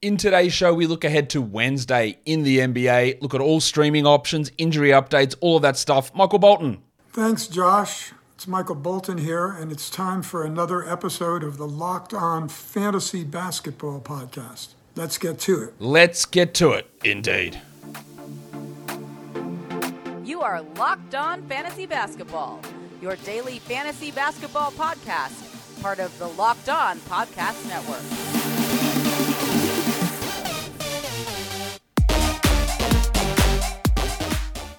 In today's show, we look ahead to Wednesday in the NBA, look at all streaming options, injury updates, all of that stuff. Michael Bolton. Thanks, Josh. It's Michael Bolton here, and it's time for another episode of the Locked On Fantasy Basketball Podcast. Let's get to it. Let's get to it, indeed. You are Locked On Fantasy Basketball, your daily fantasy basketball podcast, part of the Locked On Podcast Network.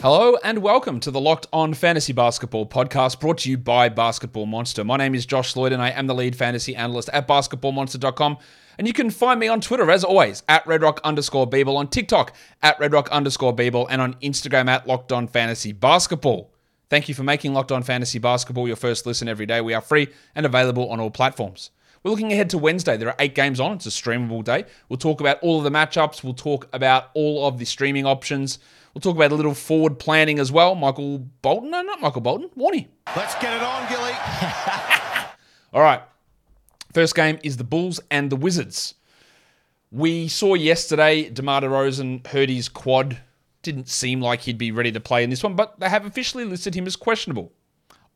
Hello and welcome to the Locked On Fantasy Basketball podcast brought to you by Basketball Monster. My name is Josh Lloyd and I am the lead fantasy analyst at basketballmonster.com. And you can find me on Twitter, as always, at redrock underscore Beeble, on TikTok, at redrock underscore Beeble, and on Instagram at Locked On Fantasy Basketball. Thank you for making Locked On Fantasy Basketball your first listen every day. We are free and available on all platforms. We're looking ahead to Wednesday. There are eight games on. It's a streamable day. We'll talk about all of the matchups. We'll talk about all of the streaming options. We'll talk about a little forward planning as well. Michael Bolton, no, not Michael Bolton, Warney. Let's get it on, Gilly. All right. First game is the Bulls and the Wizards. We saw yesterday DeMar DeRozan hurt his quad. Didn't seem like he'd be ready to play in this one, but they have officially listed him as questionable.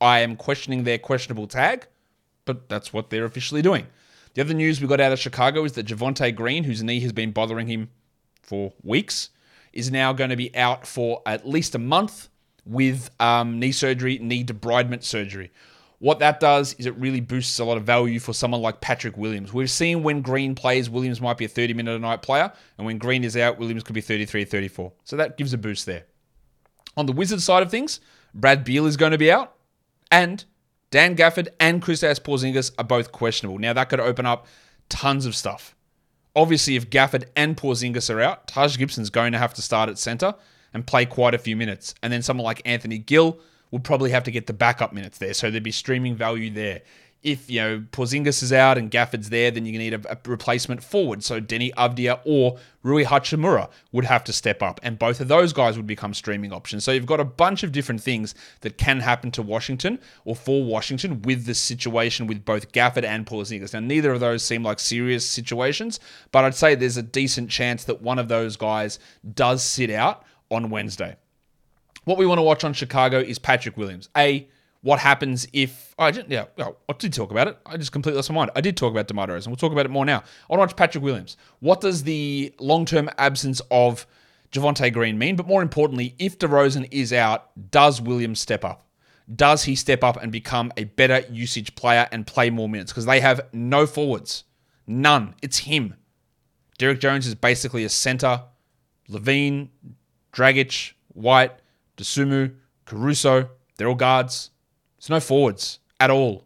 I am questioning their questionable tag, but that's what they're officially doing. The other news we got out of Chicago is that Javonte Green, whose knee has been bothering him for weeks, is now going to be out for at least a month with um, knee surgery, knee debridement surgery. What that does is it really boosts a lot of value for someone like Patrick Williams. We've seen when Green plays, Williams might be a 30 minute a night player, and when Green is out, Williams could be 33, 34. So that gives a boost there. On the Wizards side of things, Brad Beal is going to be out, and Dan Gafford and Kristaps Porzingis are both questionable. Now that could open up tons of stuff. Obviously, if Gafford and Porzingis are out, Taj Gibson's going to have to start at center and play quite a few minutes. And then someone like Anthony Gill would probably have to get the backup minutes there. So there'd be streaming value there if you know Porzingis is out and Gafford's there, then you need a, a, replacement forward. So Deni Avdija or Rui Hachimura would have to step up, and both of those guys would become streaming options. So you've got a bunch of different things that can happen to Washington or for Washington with the situation with both Gafford and Porzingis. Now neither of those seem like serious situations, but I'd say there's a decent chance that one of those guys does sit out on Wednesday. What we want to watch on Chicago is Patrick Williams. A what happens if I didn't yeah I did talk about it. I just completely lost my mind. I did talk about DeMar DeRozan we'll talk about it more now. I want to watch Patrick Williams. What does the long-term absence of Javonte Green mean? But more importantly if DeRozan is out does Williams step up? Does he step up and become a better usage player and play more minutes? Because they have no forwards. None. It's him. Derrick Jones is basically a center. LaVine, Dragic White Dosunmu Caruso they're all guards there's no forwards at all.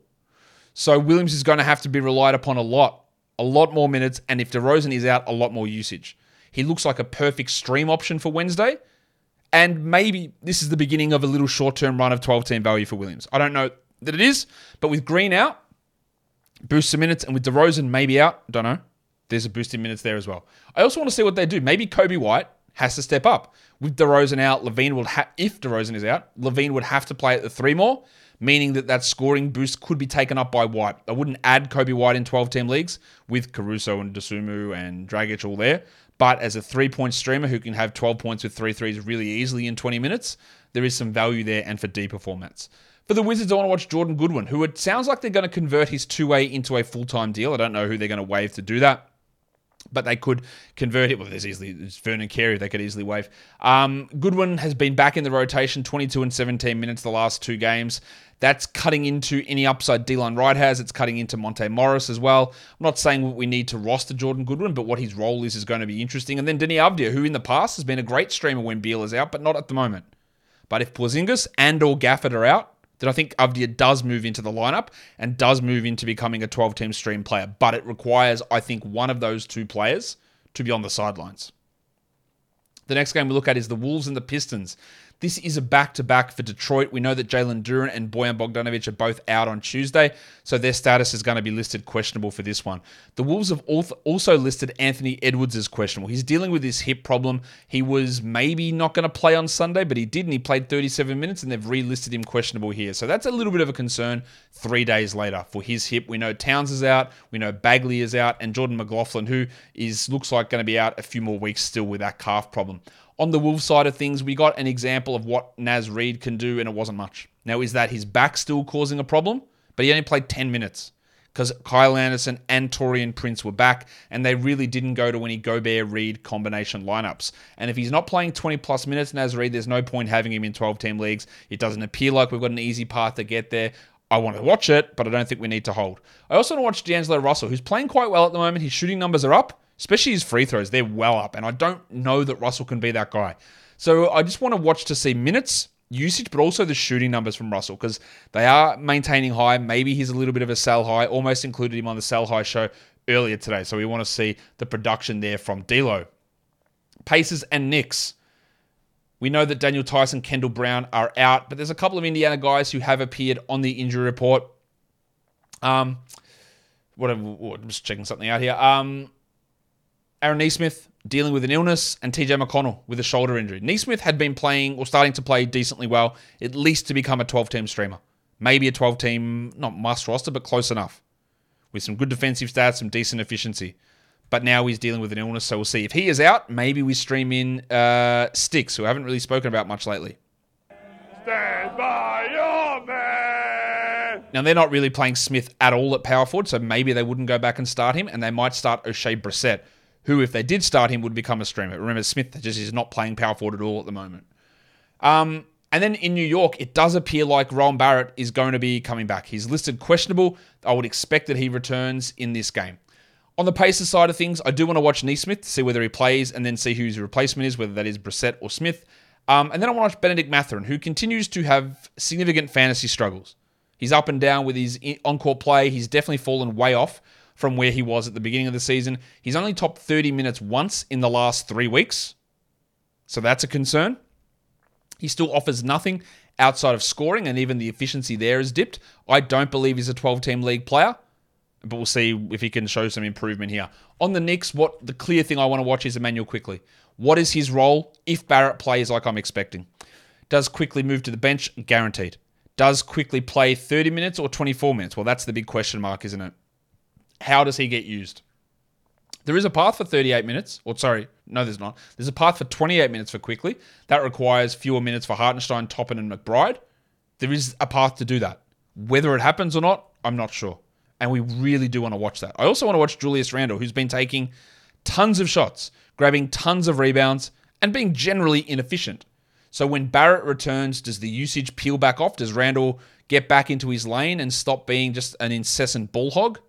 So Williams is going to have to be relied upon a lot, a lot more minutes, and if DeRozan is out, a lot more usage. He looks like a perfect stream option for Wednesday, and maybe this is the beginning of a little short-term run of 12-team value for Williams. I don't know that it is, but with Green out, boost some minutes, and with DeRozan maybe out, don't know. There's a boost in minutes there as well. I also want to see what they do. Maybe Coby White has to step up. With DeRozan out, LaVine will ha- if DeRozan is out, LaVine would have to play at the three more meaning that that scoring boost could be taken up by White. I wouldn't add Coby White in 12 team leagues with Caruso and Dosunmu and Dragic all there. But as a three point streamer who can have 12 points with three threes really easily in 20 minutes, there is some value there and for deeper formats. For the Wizards, I want to watch Jordan Goodwin, who it sounds like they're going to convert his two way into a full time deal. I don't know who they're going to waive to do that but they could convert it. Well, there's easily there's Vernon Carey they could easily waive. Um, Goodwin has been back in the rotation, 22 and 17 minutes the last two games. That's cutting into any upside Delon Wright has. It's cutting into Monte Morris as well. I'm not saying what we need to roster Jordan Goodwin, but what his role is is going to be interesting. And then Deni Avdija, who in the past has been a great streamer when Beal is out, but not at the moment. But if Porzingis and or Gafford are out, then I think Avdija does move into the lineup and does move into becoming a 12 team stream player. But it requires, I think, one of those two players to be on the sidelines. The next game we look at is the Wolves and the Pistons. This is a back to back for Detroit. We know that Jalen Duren and Bojan Bogdanovic are both out on Tuesday, so their status is going to be listed questionable for this one. The Wolves have also listed Anthony Edwards as questionable. He's dealing with this hip problem. He was maybe not going to play on Sunday, but he did, and he played 37 minutes, and they've relisted him questionable here. So that's a little bit of a concern three days later for his hip. We know Towns is out, we know Bagley is out, and Jordan McLaughlin, who is looks like going to be out a few more weeks still with that calf problem. On the Wolves side of things, we got an example of what Naz Reid can do, and it wasn't much. Now, is that his back still causing a problem? But he only played 10 minutes because Kyle Anderson and Taurean Prince were back, and they really didn't go to any Gobert Reid combination lineups. And if he's not playing 20 plus minutes, Naz Reid, there's no point having him in 12 team leagues. It doesn't appear like we've got an easy path to get there. I want to watch it, but I don't think we need to hold. I also want to watch D'Angelo Russell, who's playing quite well at the moment. His shooting numbers are up especially his free throws. They're well up, and I don't know that Russell can be that guy. So I just want to watch to see minutes, usage, but also the shooting numbers from Russell because they are maintaining high. Maybe he's a little bit of a sell high. Almost included him on the sell high show earlier today. So we want to see the production there from D'Lo. Pacers and Knicks. We know that Daniel Theis, Kendall Brown are out, but there's a couple of Indiana guys who have appeared on the injury report. Um, whatever. I'm just checking something out here. Um, Aaron Nesmith dealing with an illness, and TJ McConnell with a shoulder injury. Nesmith had been playing or starting to play decently well, at least to become a 12 team streamer. Maybe a 12 team, not must roster, but close enough. With some good defensive stats, some decent efficiency. But now he's dealing with an illness, so we'll see. If he is out, maybe we stream in uh, Sticks, who I haven't really spoken about much lately. Stand by your man! Now, they're not really playing Smith at all at power forward, so maybe they wouldn't go back and start him, and they might start Oshae Brissett, who, if they did start him, would become a streamer. Remember, Smith just is not playing power forward at all at the moment. Um, and then in New York, it does appear like Rowan Barrett is going to be coming back. He's listed questionable. I would expect that he returns in this game. On the Pacers side of things, I do want to watch Nesmith to see whether he plays and then see who his replacement is, whether that is Brissett or Smith. Um, and then I want to watch Benedict Mathurin, who continues to have significant fantasy struggles. He's up and down with his on-court play. He's definitely fallen way off from where he was at the beginning of the season. He's only topped 30 minutes once in the last three weeks. So that's a concern. He still offers nothing outside of scoring, and even the efficiency there has dipped. I don't believe he's a 12 team league player, but we'll see if he can show some improvement here. On the Knicks, what the clear thing I want to watch is Immanuel Quickley. What is his role if Barrett plays like I'm expecting? Does Quickley move to the bench? Guaranteed. Does Quickley play 30 minutes or 24 minutes? Well, that's the big question mark, isn't it? How does he get used? There is a path for 38 minutes, or sorry, no, there's not. There's a path for 28 minutes for Quickley. That requires fewer minutes for Hartenstein, Toppin, and McBride. There is a path to do that. Whether it happens or not, I'm not sure. And we really do want to watch that. I also want to watch Julius Randle, who's been taking tons of shots, grabbing tons of rebounds, and being generally inefficient. So when Barrett returns, does the usage peel back off? Does Randle get back into his lane and stop being just an incessant bull hog?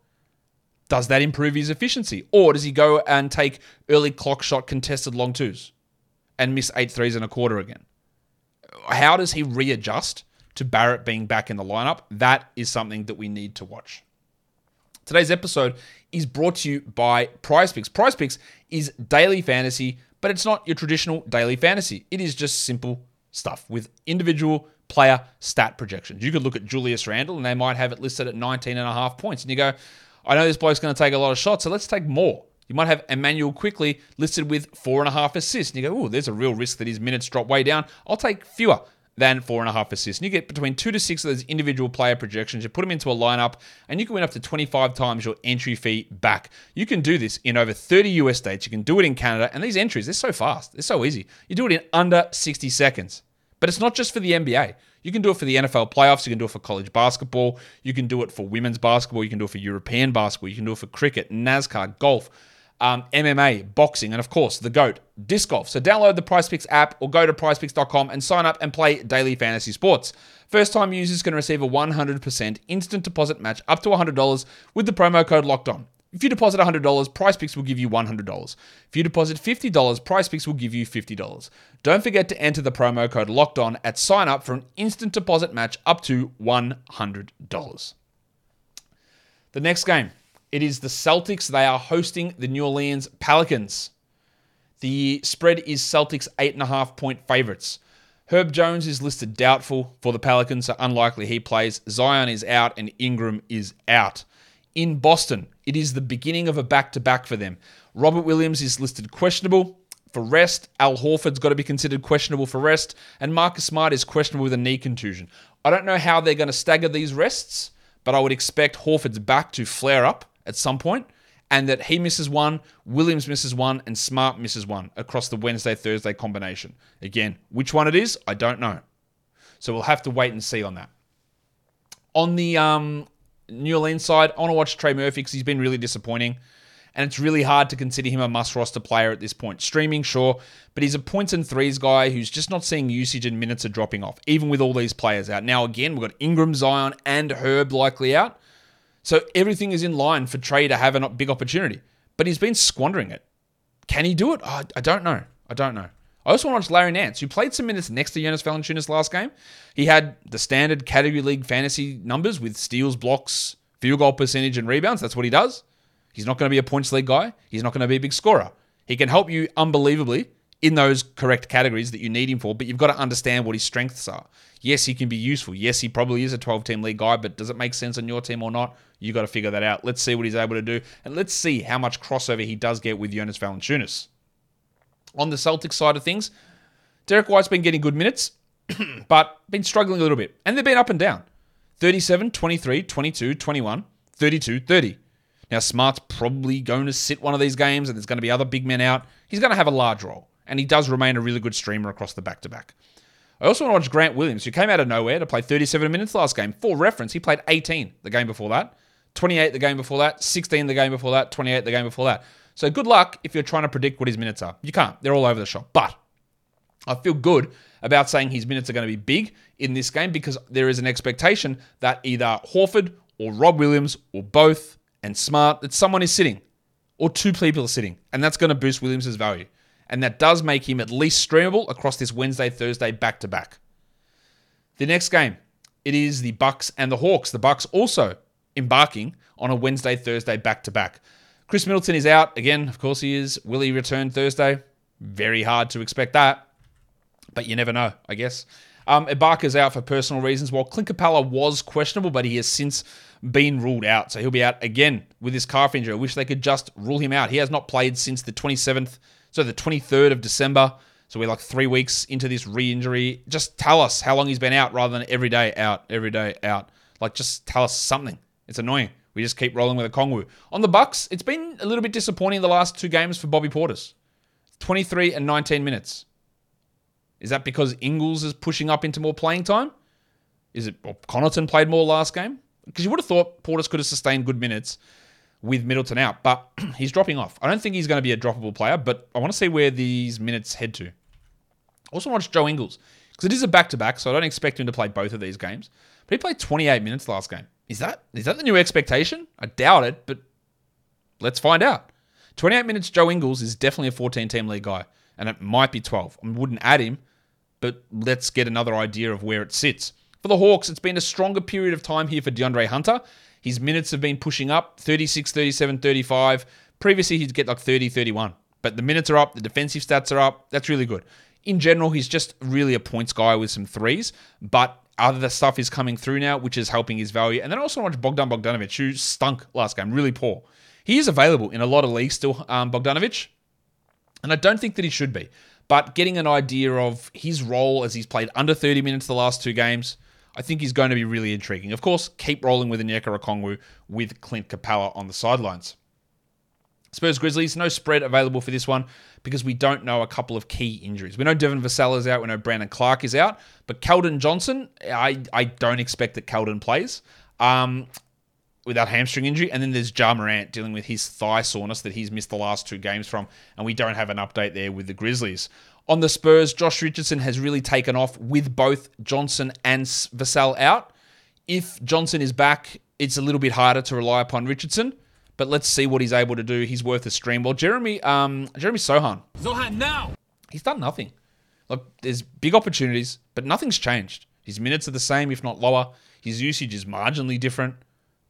Does that improve his efficiency? Or does he go and take early clock shot contested long twos and miss eight threes and a quarter again? How does he readjust to Barrett being back in the lineup? That is something that we need to watch. Today's episode is brought to you by Prize Picks. Prize Picks is daily fantasy, but it's not your traditional daily fantasy. It is just simple stuff with individual player stat projections. You could look at Julius Randle and they might have it listed at 19 and a half points, and you go, I know this bloke's going to take a lot of shots, so let's take more. You might have Immanuel Quickley listed with four and a half assists. And you go, oh, there's a real risk that his minutes drop way down. I'll take fewer than four and a half assists. And you get between two to six of those individual player projections. You put them into a lineup, and you can win up to 25 times your entry fee back. You can do this in over 30 US states. You can do it in Canada. And these entries, they're so fast. They're so easy. You do it in under 60 seconds. But it's not just for the NBA. You can do it for the NFL playoffs. You can do it for college basketball. You can do it for women's basketball. You can do it for European basketball. You can do it for cricket, NASCAR, golf, um, MMA, boxing, and of course, the GOAT, disc golf. So download the PrizePicks app or go to prizepicks.com and sign up and play daily fantasy sports. First time users can receive a 100% instant deposit match up to $100 with the promo code locked on. If you deposit $100, Prize Picks will give you $100. If you deposit $50, Prize Picks will give you $50. Don't forget to enter the promo code locked on at sign up for an instant deposit match up to $100. The next game, it is the Celtics. They are hosting the New Orleans Pelicans. The spread is Celtics eight and a half point favorites. Herb Jones is listed doubtful for the Pelicans, so unlikely he plays. Zion is out and Ingram is out. In Boston, it is the beginning of a back to back for them. Robert Williams is listed questionable for rest. Al Horford's got to be considered questionable for rest. And Marcus Smart is questionable with a knee contusion. I don't know how they're going to stagger these rests, but I would expect Horford's back to flare up at some point and that he misses one, Williams misses one, and Smart misses one across the Wednesday Thursday combination. Again, which one it is, I don't know. So we'll have to wait and see on that. On the um, New Orleans side, I want to watch Trey Murphy because he's been really disappointing. And it's really hard to consider him a must roster player at this point. Streaming, sure, but he's a points and threes guy who's just not seeing usage and minutes are dropping off, even with all these players out. Now, again, we've got Ingram, Zion, and Herb likely out. So everything is in line for Trey to have a big opportunity, but he's been squandering it. Can he do it? I, I don't know. I don't know. I also want to watch Larry Nance, who played some minutes next to Jonas Valanciunas last game. He had the standard category league fantasy numbers with steals, blocks, field goal percentage, and rebounds. That's what he does. He's not going to be a points league guy. He's not going to be a big scorer. He can help you unbelievably in those correct categories that you need him for, but you've got to understand what his strengths are. Yes, he can be useful. Yes, he probably is a 12 team league guy, but does it make sense on your team or not? You got to figure that out. Let's see what he's able to do, and let's see how much crossover he does get with Jonas Valanciunas. On the Celtics side of things, Derrick White's been getting good minutes, but been struggling a little bit, and they've been up and down 37, 23, 22, 21, 32, 30. Now, Smart's probably going to sit one of these games, and there's going to be other big men out. He's going to have a large role, and he does remain a really good streamer across the back to back. I also want to watch Grant Williams, who came out of nowhere to play 37 minutes last game. For reference, he played 18 the game before that, 28 the game before that, 16 the game before that, 28 the game before that. So good luck if you're trying to predict what his minutes are. You can't. They're all over the shop. But I feel good about saying his minutes are going to be big in this game because there is an expectation that either Horford or Rob Williams or both and Smart, that someone is sitting or two people are sitting. And that's going to boost Williams' value and that does make him at least streamable across this Wednesday, Thursday back to back. The next game, it is the Bucks and the Hawks. The Bucks also embarking on a Wednesday, Thursday back to back. Khris Middleton is out again. Of course, he is. Will he return Thursday? Very hard to expect that, but you never know. I guess. Um, Ibaka's out for personal reasons, while Clint Capela was questionable, but he has since been ruled out. So he'll be out again with his calf injury. I wish they could just rule him out. He has not played since the 27th so the 23rd of December. So we're like three weeks into this re injury. Just tell us how long he's been out rather than every day out, every day out. Like just tell us something. It's annoying. We just keep rolling with Okongwu. On the Bucks, it's been a little bit disappointing the last two games for Bobby Portis. 23 and 19 minutes. Is that because Ingles is pushing up into more playing time? Is it well, Connaughton played more last game? Because you would have thought Portis could have sustained good minutes with Middleton out, but he's dropping off. I don't think he's going to be a droppable player, but I want to see where these minutes head to. Also, watch Joe Ingles because it is a back-to-back, so I don't expect him to play both of these games. But he played 28 minutes last game. Is that is that the new expectation? I doubt it, but let's find out. 28 minutes, Joe Ingles is definitely a 14-team league guy, and it might be 12. I wouldn't add him, but let's get another idea of where it sits. For the Hawks, it's been a stronger period of time here for DeAndre Hunter. His minutes have been pushing up 36, 37, 35. Previously, he'd get like 30, 31. But the minutes are up, the defensive stats are up. That's really good. In general, he's just really a points guy with some threes, but other stuff is coming through now, which is helping his value. And then I also watch Bogdan Bogdanovic, who stunk last game, really poor. He is available in a lot of leagues still, um, Bogdanovic, and I don't think that he should be. But getting an idea of his role as he's played under 30 minutes the last two games, I think he's going to be really intriguing. Of course, keep rolling with Onyeka Okongwu with Clint Capela on the sidelines. Spurs Grizzlies, no spread available for this one because we don't know a couple of key injuries. We know Devin Vassell is out, we know Brandon Clarke is out, but Keldon Johnson, I, I don't expect that Keldon plays um, without hamstring injury. And then there's Ja Morant dealing with his thigh soreness that he's missed the last two games from, and we don't have an update there with the Grizzlies. On the Spurs, Josh Richardson has really taken off with both Johnson and Vassell out. If Johnson is back, it's a little bit harder to rely upon Richardson. But let's see what he's able to do. He's worth a stream. Well, Jeremy, um, Jeremy Sohan. Sochan now. He's done nothing. Look, there's big opportunities, but nothing's changed. His minutes are the same, if not lower. His usage is marginally different,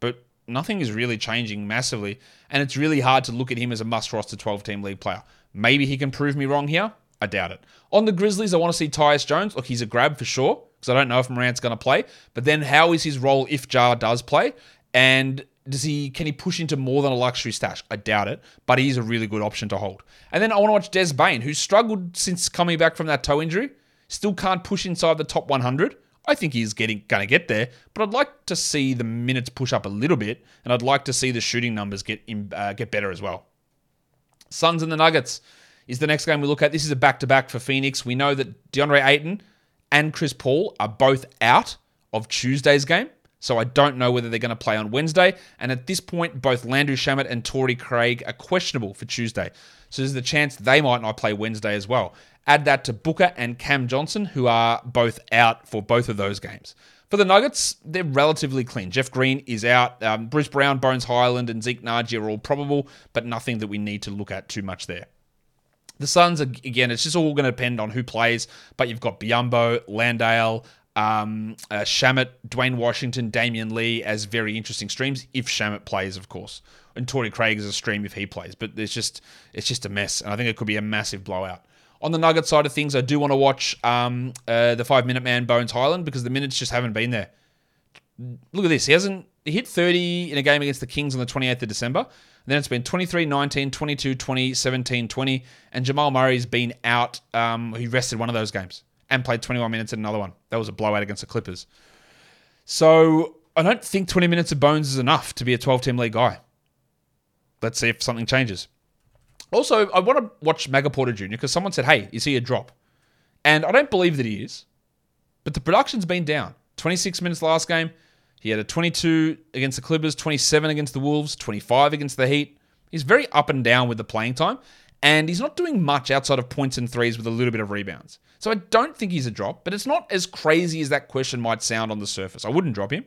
but nothing is really changing massively. And it's really hard to look at him as a must roster 12 team league player. Maybe he can prove me wrong here. I doubt it. On the Grizzlies, I want to see Tyus Jones. Look, he's a grab for sure because I don't know if Morant's going to play. But then, how is his role if Ja does play? And does he can he push into more than a luxury stash? I doubt it, but he's a really good option to hold. And then I want to watch Des Bane, who's struggled since coming back from that toe injury. Still can't push inside the top 100. I think he's getting going to get there, but I'd like to see the minutes push up a little bit, and I'd like to see the shooting numbers get in, uh, get better as well. Suns and the Nuggets is the next game we look at. This is a back to back for Phoenix. We know that DeAndre Ayton and Chris Paul are both out of Tuesday's game. So I don't know whether they're going to play on Wednesday. And at this point, both Landry Shamet and Torrey Craig are questionable for Tuesday. So there's the chance they might not play Wednesday as well. Add that to Booker and Cam Johnson, who are both out for both of those games. For the Nuggets, they're relatively clean. Jeff Green is out. Um, Bruce Brown, Bones Hyland, and Zeke Nnaji are all probable, but nothing that we need to look at too much there. The Suns, again, it's just all going to depend on who plays, but you've got Biyombo, Landale, um, uh, Shamet, Duane Washington, Damion Lee as very interesting streams if Shamet plays, of course, and Torrey Craig is a stream if he plays. But it's just it's just a mess, and I think it could be a massive blowout. On the Nugget side of things, I do want to watch um, uh, the five minute man Bones Hyland because the minutes just haven't been there. Look at this. He hasn't he hit 30 in a game against the Kings on the 28th of December. And then it's been 23, 19, 22, 20, 17, 20. And Jamal Murray's been out. Um, he rested one of those games and played 21 minutes in another one. That was a blowout against the Clippers. So I don't think 20 minutes of Bones is enough to be a 12 team league guy. Let's see if something changes. Also, I want to watch Maga Porter Jr. because someone said, hey, is he a drop? And I don't believe that he is, but the production's been down. 26 minutes last game. He had a 22 against the Clippers, 27 against the Wolves, 25 against the Heat. He's very up and down with the playing time, and he's not doing much outside of points and threes with a little bit of rebounds. So I don't think he's a drop, but it's not as crazy as that question might sound on the surface. I wouldn't drop him,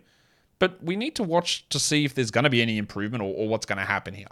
but we need to watch to see if there's going to be any improvement or, or what's going to happen here.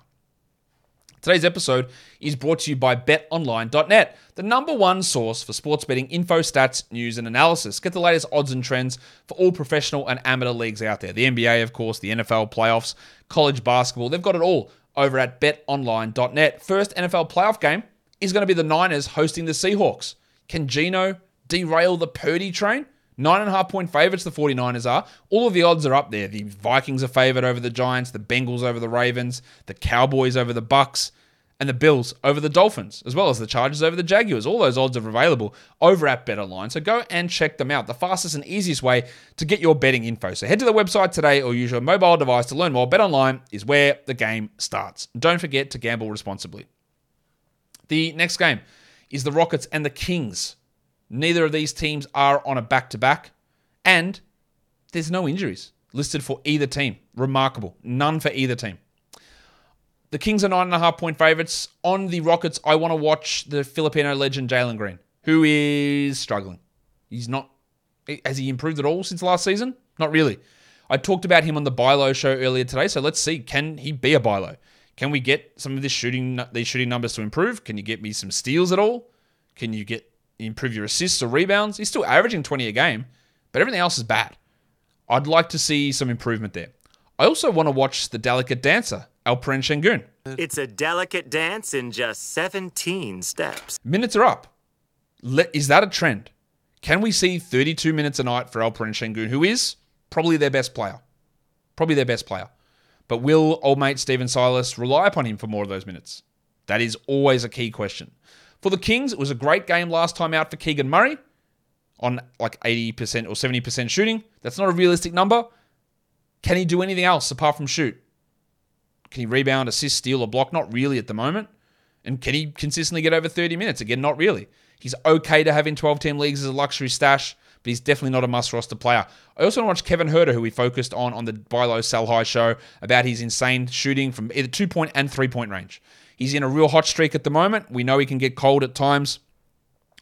Today's episode is brought to you by betonline.net, the number one source for sports betting info, stats, news, and analysis. Get the latest odds and trends for all professional and amateur leagues out there. The NBA, of course, the NFL playoffs, college basketball, they've got it all over at betonline.net. First NFL playoff game is going to be the Niners hosting the Seahawks. Can Geno derail the Purdy train? Nine and a half point favorites, the 49ers are. All of the odds are up there. The Vikings are favored over the Giants, the Bengals over the Ravens, the Cowboys over the Bucks, and the Bills over the Dolphins, as well as the Chargers over the Jaguars. All those odds are available over at BetOnline. So go and check them out. The fastest and easiest way to get your betting info. So head to the website today or use your mobile device to learn more. BetOnline is where the game starts. Don't forget to gamble responsibly. The next game is the Rockets and the Kings. Neither of these teams are on a back to back, and there's no injuries listed for either team. Remarkable. None for either team. The Kings are nine and a half point favorites. On the Rockets, I want to watch the Filipino legend Jalen Green, who is struggling. He's not. Has he improved at all since last season? Not really. I talked about him on the Buy Low show earlier today, so let's see. Can he be a Bilo? Can we get some of this shooting these shooting numbers to improve? Can you get me some steals at all? Can you get improve your assists or rebounds. He's still averaging 20 a game, but everything else is bad. I'd like to see some improvement there. I also want to watch the delicate dancer, Alperen Sengun. It's a delicate dance in just 17 steps. Minutes are up. Is that a trend? Can we see 32 minutes a night for Alperen Sengun, who is probably their best player? Probably their best player. But will old mate Stephen Silas rely upon him for more of those minutes? That is always a key question. For the Kings, it was a great game last time out for Keegan Murray on like 80% or 70% shooting. That's not a realistic number. Can he do anything else apart from shoot? Can he rebound, assist, steal, or block? Not really at the moment. And can he consistently get over 30 minutes? Again, not really. He's okay to have in 12 team leagues as a luxury stash, but he's definitely not a must roster player. I also want to watch Kevin Huerter, who we focused on on the Buy Low Sell High show about his insane shooting from either two point and three point range. He's in a real hot streak at the moment. We know he can get cold at times.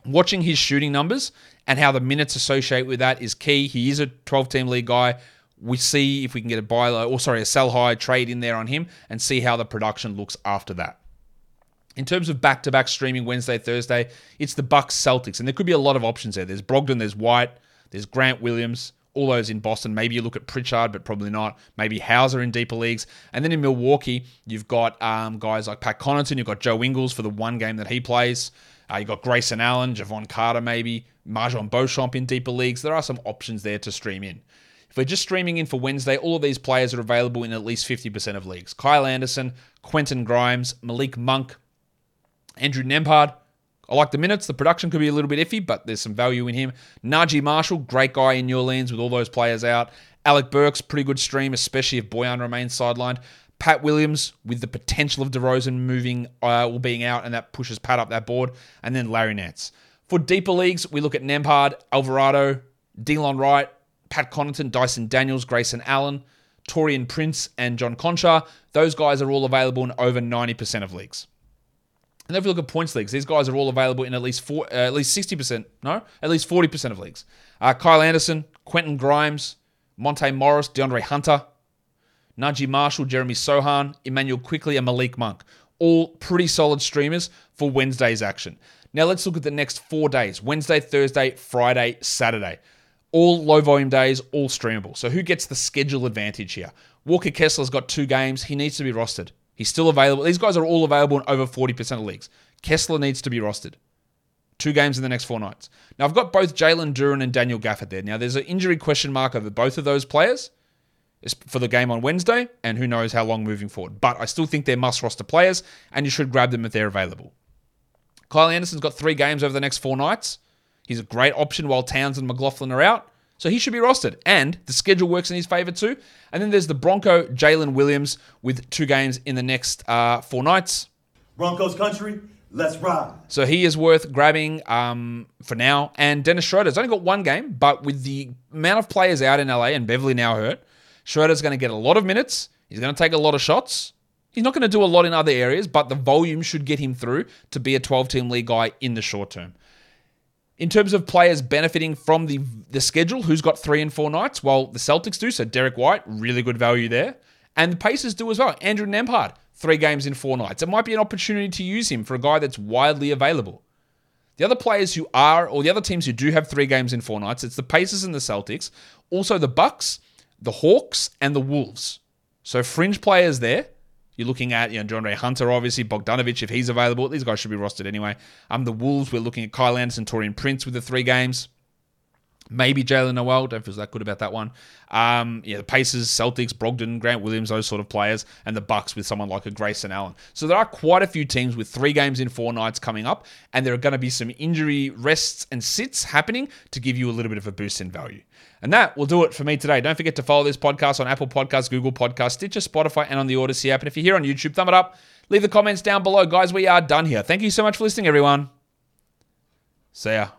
Watching his shooting numbers and how the minutes associate with that is key. He is a 12 team league guy. We see if we can get a buy low, or sorry, a sell high trade in there on him and see how the production looks after that. In terms of back to back streaming Wednesday, Thursday, it's the Bucks Celtics, and there could be a lot of options there. There's Brogdon, there's White, there's Grant Williams, all those in Boston. Maybe you look at Pritchard, but probably not. Maybe Hauser in deeper leagues. And then in Milwaukee, you've got um, guys like Pat Connaughton. You've got Joe Ingles for the one game that he plays. Uh, you've got Grayson Allen, Jevon Carter, maybe. MarJon Beauchamp in deeper leagues. There are some options there to stream in. If we're just streaming in for Wednesday, all of these players are available in at least 50% of leagues. Kyle Anderson, Quentin Grimes, Malik Monk, Andrew Nembhard. I like the minutes. The production could be a little bit iffy, but there's some value in him. Naji Marshall, great guy in New Orleans with all those players out. Alec Burks, pretty good stream, especially if Bojan remains sidelined. Pat Williams with the potential of DeRozan moving uh, or being out, and that pushes Pat up that board. And then Larry Nance. For deeper leagues, we look at Nembhard, Alvarado, Delon Wright, Pat Connaughton, Dyson Daniels, Grayson Allen, Taurean Prince, and John Konchar. Those guys are all available in over 90% of leagues. And if you look at points leagues, these guys are all available in at least four, uh, at least 60%, no, at least 40% of leagues. Uh, Kyle Anderson, Quentin Grimes, Monte Morris, DeAndre Hunter, Naji Marshall, Jeremy Sochan, Immanuel Quickley, and Malik Monk. All pretty solid streamers for Wednesday's action. Now let's look at the next four days Wednesday, Thursday, Friday, Saturday. All low volume days, all streamable. So who gets the schedule advantage here? Walker Kessler's got two games. He needs to be rostered. He's still available. These guys are all available in over 40% of leagues. Kessler needs to be rostered. Two games in the next four nights. Now, I've got both Jalen Duren and Daniel Gafford there. Now, there's an injury question mark over both of those players for the game on Wednesday, and who knows how long moving forward. But I still think they're must roster players, and you should grab them if they're available. Kyle Anderson's got three games over the next four nights. He's a great option while Towns and McLaughlin are out. So he should be rostered. And the schedule works in his favor too. And then there's the Bronco, Jalen Williams, with two games in the next uh, four nights. Broncos country, let's ride. So he is worth grabbing um, for now. And Dennis Schroeder's only got one game, but with the amount of players out in LA and Beverly now hurt, Schroeder's going to get a lot of minutes. He's going to take a lot of shots. He's not going to do a lot in other areas, but the volume should get him through to be a 12 team league guy in the short term. In terms of players benefiting from the the schedule, who's got three and four nights? Well, the Celtics do. So Derrick White, really good value there, and the Pacers do as well. Andrew Nembhard, three games in four nights. It might be an opportunity to use him for a guy that's widely available. The other players who are, or the other teams who do have three games in four nights, it's the Pacers and the Celtics, also the Bucks, the Hawks, and the Wolves. So fringe players there. You're looking at, you know, Ray Hunter, obviously, Bogdanovic, if he's available. These guys should be rostered anyway. Um, the Wolves, we're looking at Kyle Anderson, Taurean Prince with the three games. Maybe Jaylen Nowell. Don't feel that good about that one. Um, yeah, the Pacers, Celtics, Brogdon, Grant Williams, those sort of players, and the Bucks with someone like a Grayson Allen. So there are quite a few teams with three games in four nights coming up, and there are going to be some injury rests and sits happening to give you a little bit of a boost in value. And that will do it for me today. Don't forget to follow this podcast on Apple Podcasts, Google Podcasts, Stitcher, Spotify, and on the Odyssey app. And if you're here on YouTube, thumb it up. Leave the comments down below. Guys, we are done here. Thank you so much for listening, everyone. See ya.